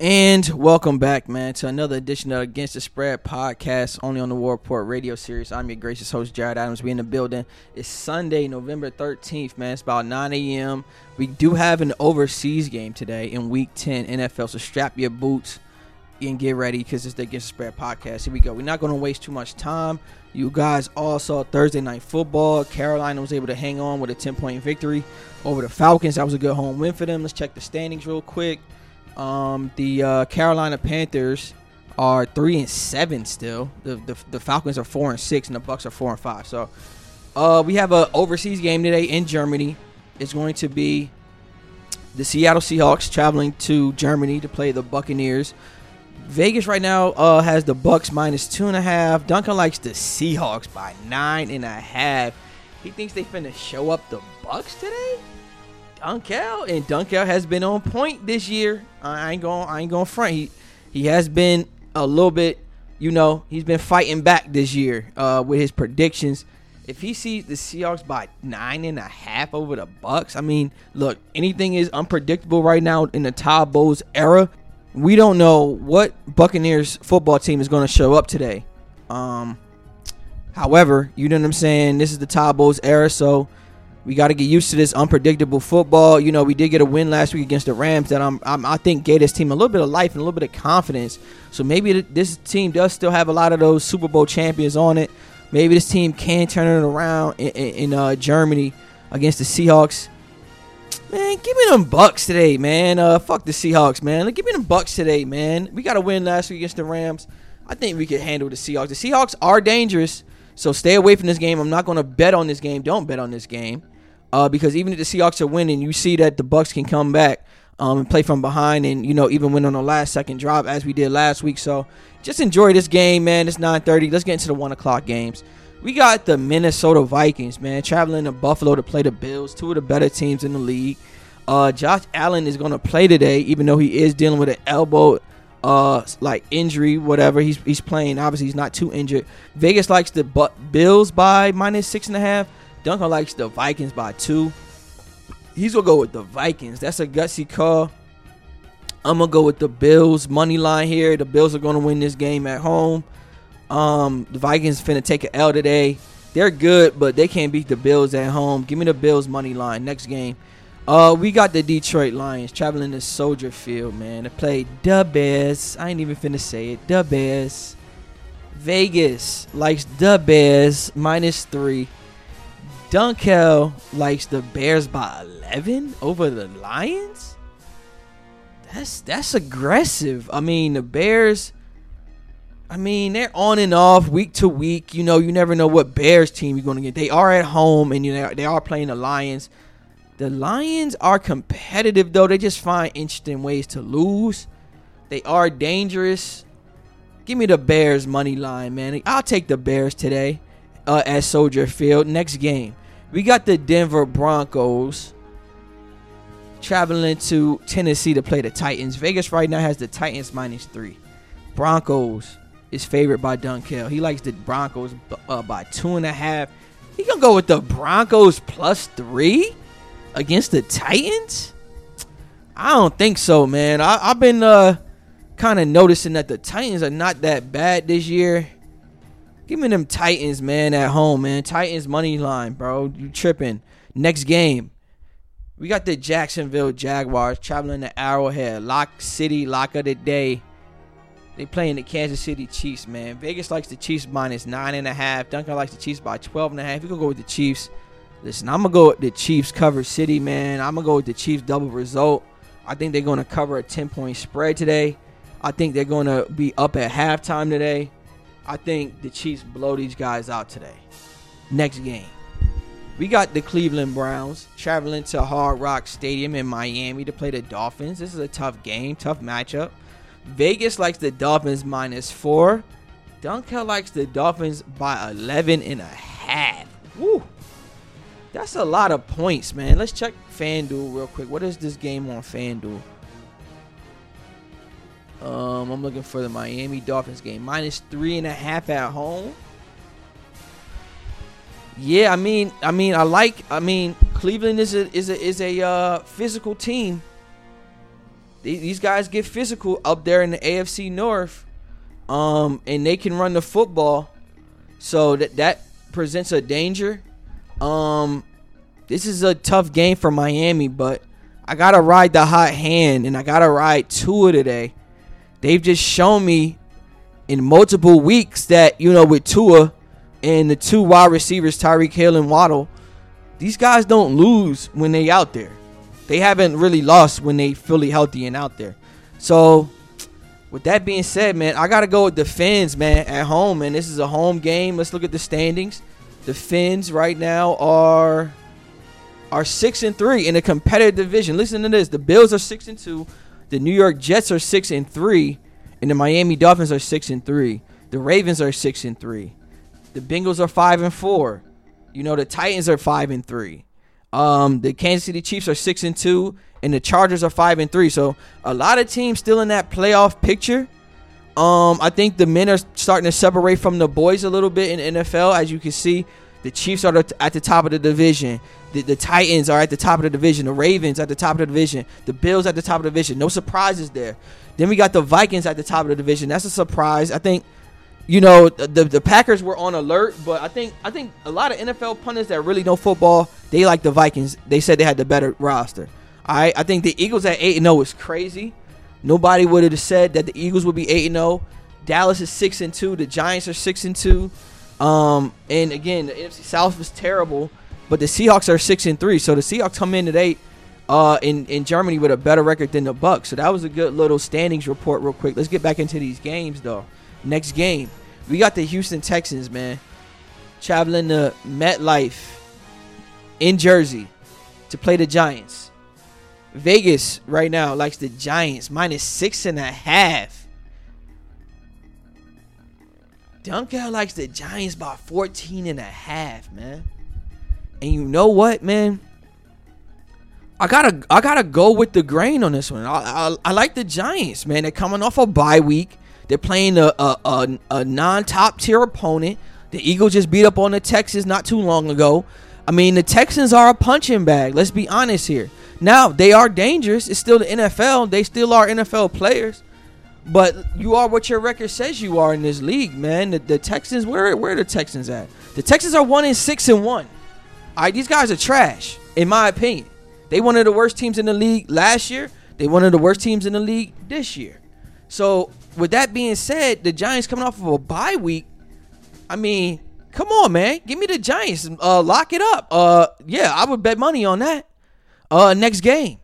And welcome back, man, to another edition of Against the Spread podcast, only on the War Report radio series. I'm your gracious host, Jared Adams. We in the building. It's Sunday, November 13th, man. It's about 9 a.m. We do have an overseas game today in Week 10 NFL, so strap your boots and get ready because it's the Against the Spread podcast. Here we go. We're not going to waste too much time. You guys all saw Thursday night football. Carolina was able to hang on with a 10 point victory over the Falcons. That was a good home win for them. Let's check the standings real quick. Um, the uh, Carolina Panthers are three and seven still. The, the the Falcons are four and six, and the Bucks are four and five. So, uh, we have a overseas game today in Germany. It's going to be the Seattle Seahawks traveling to Germany to play the Buccaneers. Vegas right now uh, has the Bucks minus two and a half. Dunkel likes the Seahawks by nine and a half. He thinks they finna show up the Bucks today. Dunkel and Dunkel has been on point this year. I ain't going. I ain't going front. He he has been a little bit. You know, he's been fighting back this year uh, with his predictions. If he sees the Seahawks by nine and a half over the Bucks, I mean, look, anything is unpredictable right now in the Todd Bowles era. We don't know what Buccaneers football team is going to show up today. Um, however, you know what I'm saying. This is the Todd Bowles era, so we got to get used to this unpredictable football. You know, we did get a win last week against the Rams that I'm, I'm, i think gave this team a little bit of life and a little bit of confidence. So maybe this team does still have a lot of those Super Bowl champions on it. Maybe this team can turn it around in, in, uh, Germany against the Seahawks. Man, give me them Bucks today, man. Uh, fuck the Seahawks, man. Give me them Bucks today, man. We got a win last week against the Rams. I think we can handle the Seahawks. The Seahawks are dangerous, so stay away from this game. I'm not going to bet on this game. Don't bet on this game uh, because even if the Seahawks are winning, you see that the Bucks can come back um, and play from behind, and you know even win on the last second drop as we did last week. So just enjoy this game, man. It's 9:30. Let's get into the one o'clock games. We got the Minnesota Vikings, man, traveling to Buffalo to play the Bills, two of the better teams in the league. Uh, Josh Allen is going to play today, even though he is dealing with an elbow uh like injury whatever he's he's playing obviously he's not too injured vegas likes the bills by minus six and a half Dunkel likes the Vikings by two. He's gonna go with the Vikings. That's a gutsy call. I'm gonna go with the Bills money line here. The Bills are gonna win this game at home. Um, the Vikings finna take an L today. They're good, but they can't beat the Bills at home. Give me the Bills money line next game. Uh, we got the Detroit Lions traveling to Soldier Field, man, to play the Bears. I ain't even finna say it. The Bears. Vegas likes the Bears minus three. Dunkel likes the Bears by 11 over the Lions. That's that's aggressive. I mean, the Bears. I mean, they're on and off week to week. You know, you never know what Bears team you're going to get. They are at home, and you know they are playing the Lions. The Lions are competitive, though. They just find interesting ways to lose. They are dangerous. Give me the Bears money line, man. I'll take the Bears today uh, at Soldier Field. Next game, we got the Denver Broncos traveling to Tennessee to play the Titans. Vegas right now has the Titans minus three. Broncos is favored by Dunkel. He likes the Broncos uh, by two and a half. He gonna go with the Broncos plus three against the Titans? I don't think so, man. I, have been uh, kind of noticing that the Titans are not that bad this year. Give me them Titans, man, at home, man. Titans money line, bro. You tripping. Next game. We got the Jacksonville Jaguars traveling to Arrowhead. Lock City, lock of the day. They playing the Kansas City Chiefs, man. Vegas likes the Chiefs minus nine and a half. Dunkel likes the Chiefs by 12 and a half. You can go with the Chiefs. Listen, I'm gonna go with the Chiefs cover city, man. I'm gonna go with the Chiefs double result. I think they're gonna cover a 10 point spread today. I think they're gonna be up at halftime today. I think the Chiefs blow these guys out today. Next game. We got the Cleveland Browns traveling to Hard Rock Stadium in Miami to play the Dolphins. This is a tough game, tough matchup. Vegas likes the Dolphins minus four. Dunkel likes the Dolphins by 11 and a half. That's a lot of points, man. Let's check FanDuel real quick. What is this game on FanDuel? Um, I'm looking for the Miami Dolphins game. Minus three and a half at home. Yeah, I mean, I mean, I like. I mean, Cleveland is a is a is a uh, physical team. these guys get physical up there in the AFC North, um, and they can run the football. So that that presents a danger. Um, this is a tough game for Miami, but I gotta ride the hot hand, and I gotta ride Tua today. They've just shown me in multiple weeks that you know with Tua and the two wide receivers, Tyreek Hill and Waddle, these guys don't lose when they out there. They haven't really lost when they fully healthy and out there. So, with that being said, man, I gotta go with the Fins, man, at home, man. This is a home game. Let's look at the standings. The Fins right now are are six and three in a competitive division. Listen to this: the Bills are six and two, the New York Jets are six and three, and the Miami Dolphins are six and three. The Ravens are six and three. The Bengals are five and four. You know, the Titans are five and three. Um, the Kansas City Chiefs are six and two, and the Chargers are five and three. So a lot of teams still in that playoff picture. Um, I think the men are starting to separate from the boys a little bit in NFL. As you can see, the Chiefs are at the top of the division. The, the Titans are at the top of the division. The Ravens at the top of the division. The Bills at the top of the division. No surprises there. Then we got the Vikings at the top of the division. That's a surprise. I think you know the the Packers were on alert, but I think I think a lot of NFL pundits that really know football they like the Vikings. They said they had the better roster. I I think the Eagles at eight and zero oh is crazy. Nobody would have said that the Eagles would be eight and zero. Oh. Dallas is six and two. The Giants are six and two. Um, and again, the NFC South is terrible, but the Seahawks are six and three. So the Seahawks come in today, uh, in in Germany with a better record than the Bucks. So that was a good little standings report, real quick. Let's get back into these games though. Next game, we got the Houston Texans, man, traveling to MetLife in Jersey to play the Giants. Vegas right now likes the Giants minus six and a half. Dunkel likes the Giants by 14 and a half, man. And you know what, man? I gotta I gotta go with the grain on this one. I, I, I like the Giants, man. They're coming off a bye week. They're playing a, a, a, a non top tier opponent. The Eagles just beat up on the Texans not too long ago. I mean, the Texans are a punching bag. Let's be honest here. Now, they are dangerous. It's still the NFL. They still are NFL players. But you are what your record says you are in this league, man. The, the Texans, where where are the Texans at? The Texans are one in six and one. All right, these guys are trash, in my opinion. They one of the worst teams in the league last year. They one of the worst teams in the league this year. So with that being said, the Giants coming off of a bye week. I mean, come on, man, give me the Giants. Uh, lock it up. Uh, yeah, I would bet money on that. Uh, next game,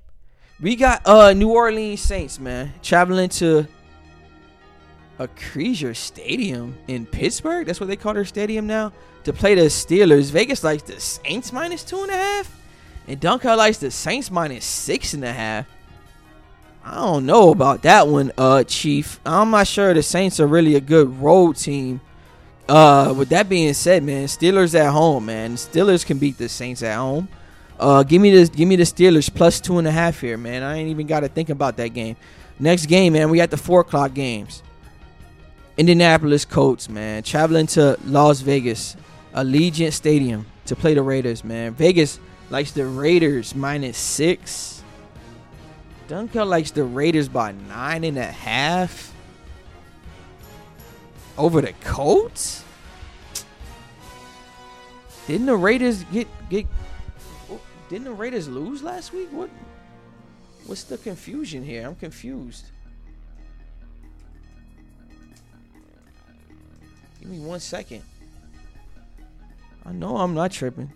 we got uh New Orleans Saints, man, traveling to Acrisure Stadium in Pittsburgh. That's what they call their stadium now to play the Steelers. Vegas likes the Saints minus two and a half, and Dunkel likes the Saints minus six and a half. I don't know about that one, uh, Chief. I'm not sure the Saints are really a good road team. Uh, with that being said, man, Steelers at home, man. Steelers can beat the Saints at home. Uh, give me this, give me the Steelers plus two and a half here, man. I ain't even got to think about that game. Next game, man, we got the four o'clock games. Indianapolis Colts, man, traveling to Las Vegas, Allegiant Stadium to play the Raiders, man. Vegas likes the Raiders minus six. Dunkel likes the Raiders by nine and a half over the Colts. Didn't the Raiders get get? Didn't the Raiders lose last week? What? What's the confusion here? I'm confused. Give me one second. I know I'm not tripping.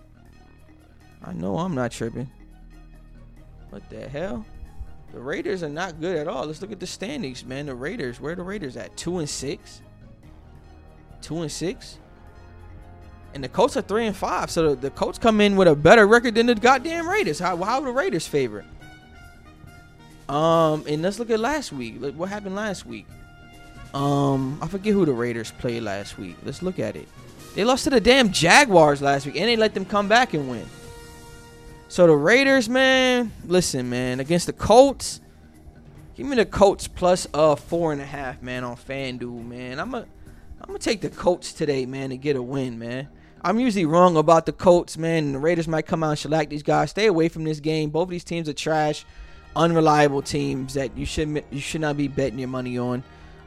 I know I'm not tripping. What the hell? The Raiders are not good at all. Let's look at the standings, man. The Raiders, where the Raiders at? Two and six. Two and six. And the Colts are three and five. So the, the Colts come in with a better record than the goddamn Raiders. How how are the Raiders favorite? Um, and let's look at last week. Look what happened last week. Um, I forget who the Raiders played last week. Let's look at it. They lost to the damn Jaguars last week, and they let them come back and win. So the Raiders, man, listen, man, against the Colts, give me the Colts plus uh four and a half, man, on FanDuel, man. I'm a I'm gonna take the Colts today, man, to get a win, man. I'm usually wrong about the Colts, man. The Raiders might come out and shellac these guys. Stay away from this game. Both of these teams are trash. unreliable teams that you should you should not be betting your money on.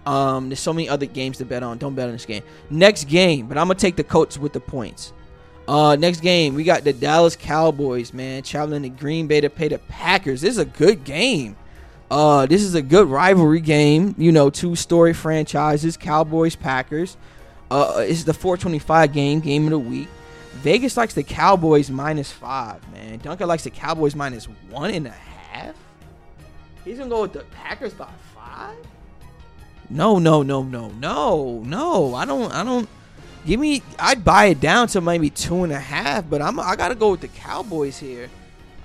Um, there's so many other games to bet on. Don't bet on this game. Next game, but I'm gonna take the Colts with the points. Uh, next game, we got the Dallas Cowboys, man, traveling to Green Bay to pay the Packers. This is a good game. Uh, this is a good rivalry game. You know, two story franchises, Cowboys, Packers. Uh, it's the 425 game, game of the week. Vegas likes the Cowboys minus five, man. Dunkel likes the Cowboys minus one and a half. He's gonna go with the Packers by five. No, no, no, no, no, no. I don't. I don't. Give me. I'd buy it down to maybe two and a half, but I'm. I gotta go with the Cowboys here.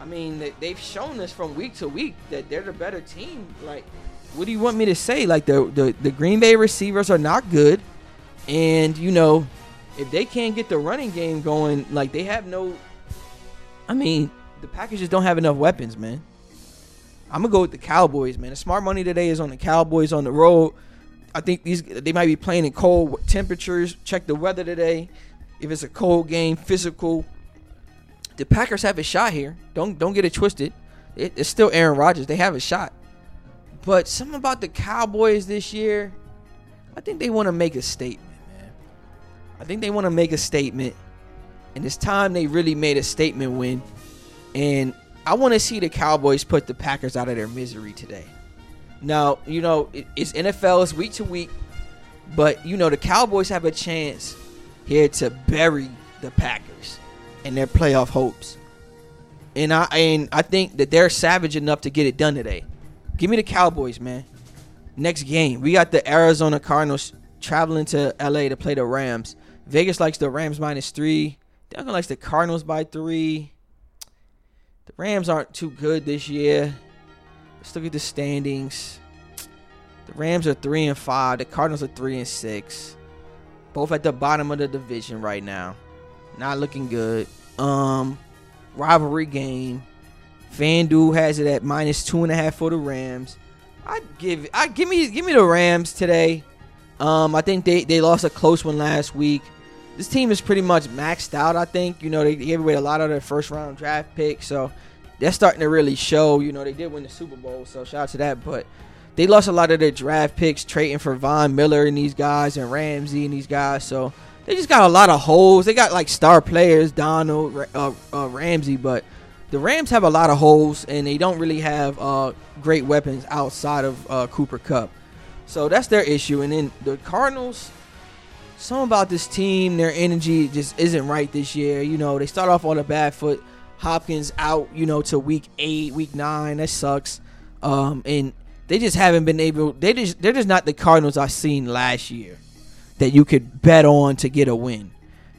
I mean, they've shown us from week to week that they're the better team. Like, what do you want me to say? Like the the, the Green Bay receivers are not good, and you know, if they can't get the running game going, like they have no. I mean, the just don't have enough weapons, man. I'm gonna go with the Cowboys, man. The smart money today is on the Cowboys on the road. I think these they might be playing in cold temperatures. Check the weather today. If it's a cold game, physical, the Packers have a shot here. Don't don't get it twisted. It, it's still Aaron Rodgers. They have a shot. But something about the Cowboys this year, I think they want to make a statement, man. I think they want to make a statement. And it's time they really made a statement win. And I want to see the Cowboys put the Packers out of their misery today. Now, you know, it's NFL, it's week to week, but you know the Cowboys have a chance here to bury the Packers and their playoff hopes. And I and I think that they're savage enough to get it done today. Give me the Cowboys, man. Next game, we got the Arizona Cardinals traveling to LA to play the Rams. Vegas likes the Rams minus three. Dunkel likes the Cardinals by three. The Rams aren't too good this year. Let's look at the standings. The Rams are three and five. The Cardinals are three and six. Both at the bottom of the division right now. Not looking good. Um, rivalry game. FanDuel has it at minus two and a half for the Rams. I give I give me give me the Rams today. Um, I think they, they lost a close one last week. This team is pretty much maxed out. I think you know they gave away a lot of their first round draft picks, so they're starting to really show. You know they did win the Super Bowl, so shout out to that. But they lost a lot of their draft picks, trading for Von Miller and these guys, and Ramsey and these guys. So they just got a lot of holes. They got like star players, Donald, uh, uh, Ramsey, but the Rams have a lot of holes, and they don't really have uh, great weapons outside of uh, Cooper Kupp. So that's their issue. And then the Cardinals, something about this team, their energy just isn't right this year. You know, they start off on a bad foot. Hopkins out, you know, to week eight, week nine. That sucks. Um, and they just haven't been able. They just they're just not the Cardinals I seen last year that you could bet on to get a win.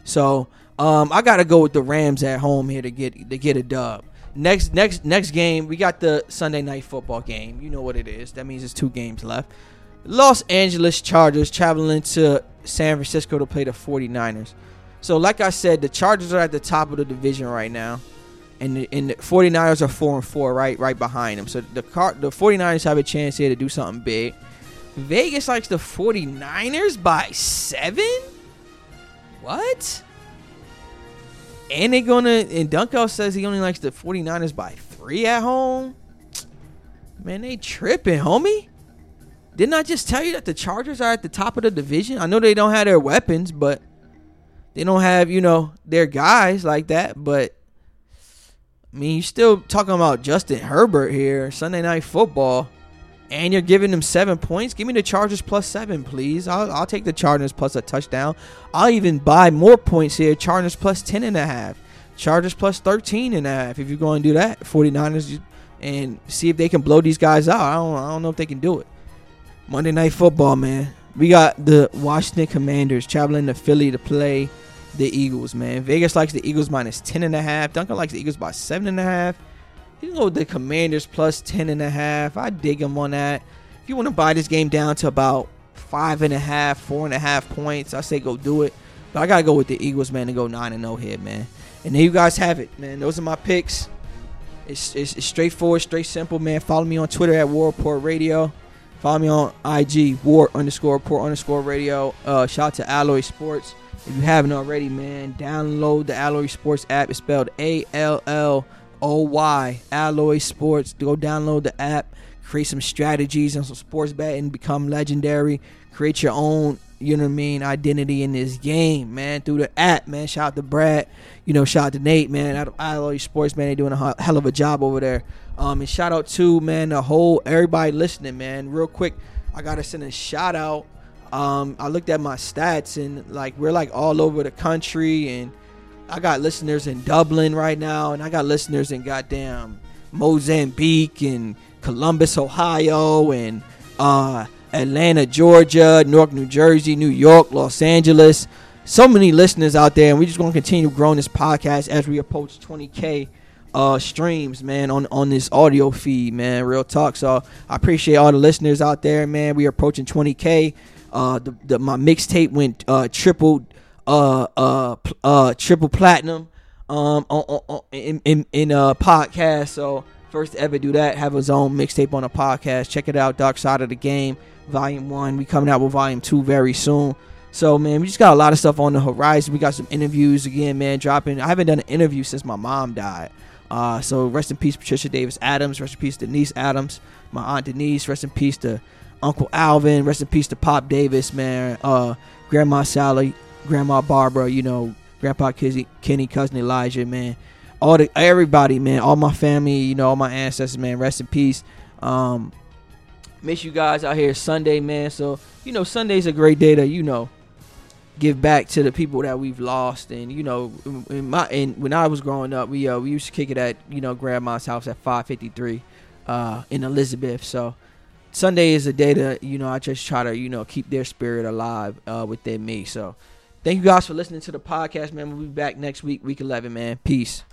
So um, I got to go with the Rams at home here to get to get a dub. Next next next game, we got the Sunday night football game. You know what it is. That means there's two games left. Los Angeles Chargers traveling to San Francisco to play the 49ers. So like I said, the Chargers are at the top of the division right now. And the, and the 49ers are 4 and 4 right right behind them. So the car, the 49ers have a chance here to do something big. Vegas likes the 49ers by 7? What? And they're gonna and Dunkel says he only likes the 49ers by 3 at home. Man, they tripping, homie. Didn't I just tell you that the Chargers are at the top of the division? I know they don't have their weapons, but they don't have, you know, their guys like that, but I mean, you're still talking about Justin Herbert here, Sunday night football and you're giving them seven points, give me the Chargers plus seven, please. I'll, I'll take the Chargers plus a touchdown. I'll even buy more points here. Chargers plus 10 and a half. Chargers plus 13 and a half. If you're going to do that, 49ers, and see if they can blow these guys out. I don't, I don't know if they can do it. Monday Night Football, man. We got the Washington Commanders traveling to Philly to play the Eagles, man. Vegas likes the Eagles minus 10 and a half. Dunkel likes the Eagles by seven and a half. You can go with the Commanders plus 10 and a half. I dig them on that. If you want to buy this game down to about five and a half, four and a half points, I say go do it. But I gotta go with the Eagles, man, and go nine and zero oh here, man. And there you guys have it, man. Those are my picks. It's, it's, it's straightforward, straight simple, man. Follow me on Twitter at War Report Radio. Follow me on IG War underscore Report underscore Radio. Uh, shout out to Alloy Sports. If you haven't already, man, download the Alloy Sports app. It's spelled A L L O Y Alloy Sports. Go download the app, create some strategies and some sports betting, become legendary, create your own, you know what I mean, identity in this game, man, through the app, man. Shout out to Brad, you know, shout out to Nate, man. Out of Alloy Sports, man, they doing a hell of a job over there. Um, and shout out to man the whole everybody listening, man. Real quick, I gotta send a shout out. Um, I looked at my stats and like we're like all over the country and I got listeners in Dublin right now, and I got listeners in goddamn Mozambique and Columbus, Ohio, and uh, Atlanta, Georgia, Newark, New Jersey, New York, Los Angeles. So many listeners out there, and we just going to continue growing this podcast as we approach 20k uh, streams, man, on on this audio feed, man. Real talk. So I appreciate all the listeners out there, man. We are approaching 20k. Uh, the, the my mixtape went uh, triple uh uh uh triple platinum um on, on, on in in, in a podcast. So first to ever do that, have his own mixtape on a podcast. Check it out, Dark Side of the Game, Volume One. We coming out with Volume Two very soon. So man, we just got a lot of stuff on the horizon. We got some interviews again, man. Dropping. I haven't done an interview since my mom died. Uh, so rest in peace, Patricia Davis Adams. Rest in peace, Denise Adams. My aunt Denise. Rest in peace to Uncle Alvin. Rest in peace to Pop Davis, man. Uh, Grandma Sally. Grandma Barbara, you know, Grandpa Kizzy, Kenny, cousin Elijah, man, all the everybody, man, all my family, you know, all my ancestors, man, rest in peace. Um, miss you guys out here Sunday, man. So you know, Sunday's a great day to you know give back to the people that we've lost. And you know, in my and when I was growing up, we uh, we used to kick it at you know grandma's house at 553 uh, in Elizabeth. So Sunday is a day to you know I just try to you know keep their spirit alive uh, within me. So. Thank you guys for listening to the podcast, man. We'll be back next week, week 11, man. Peace.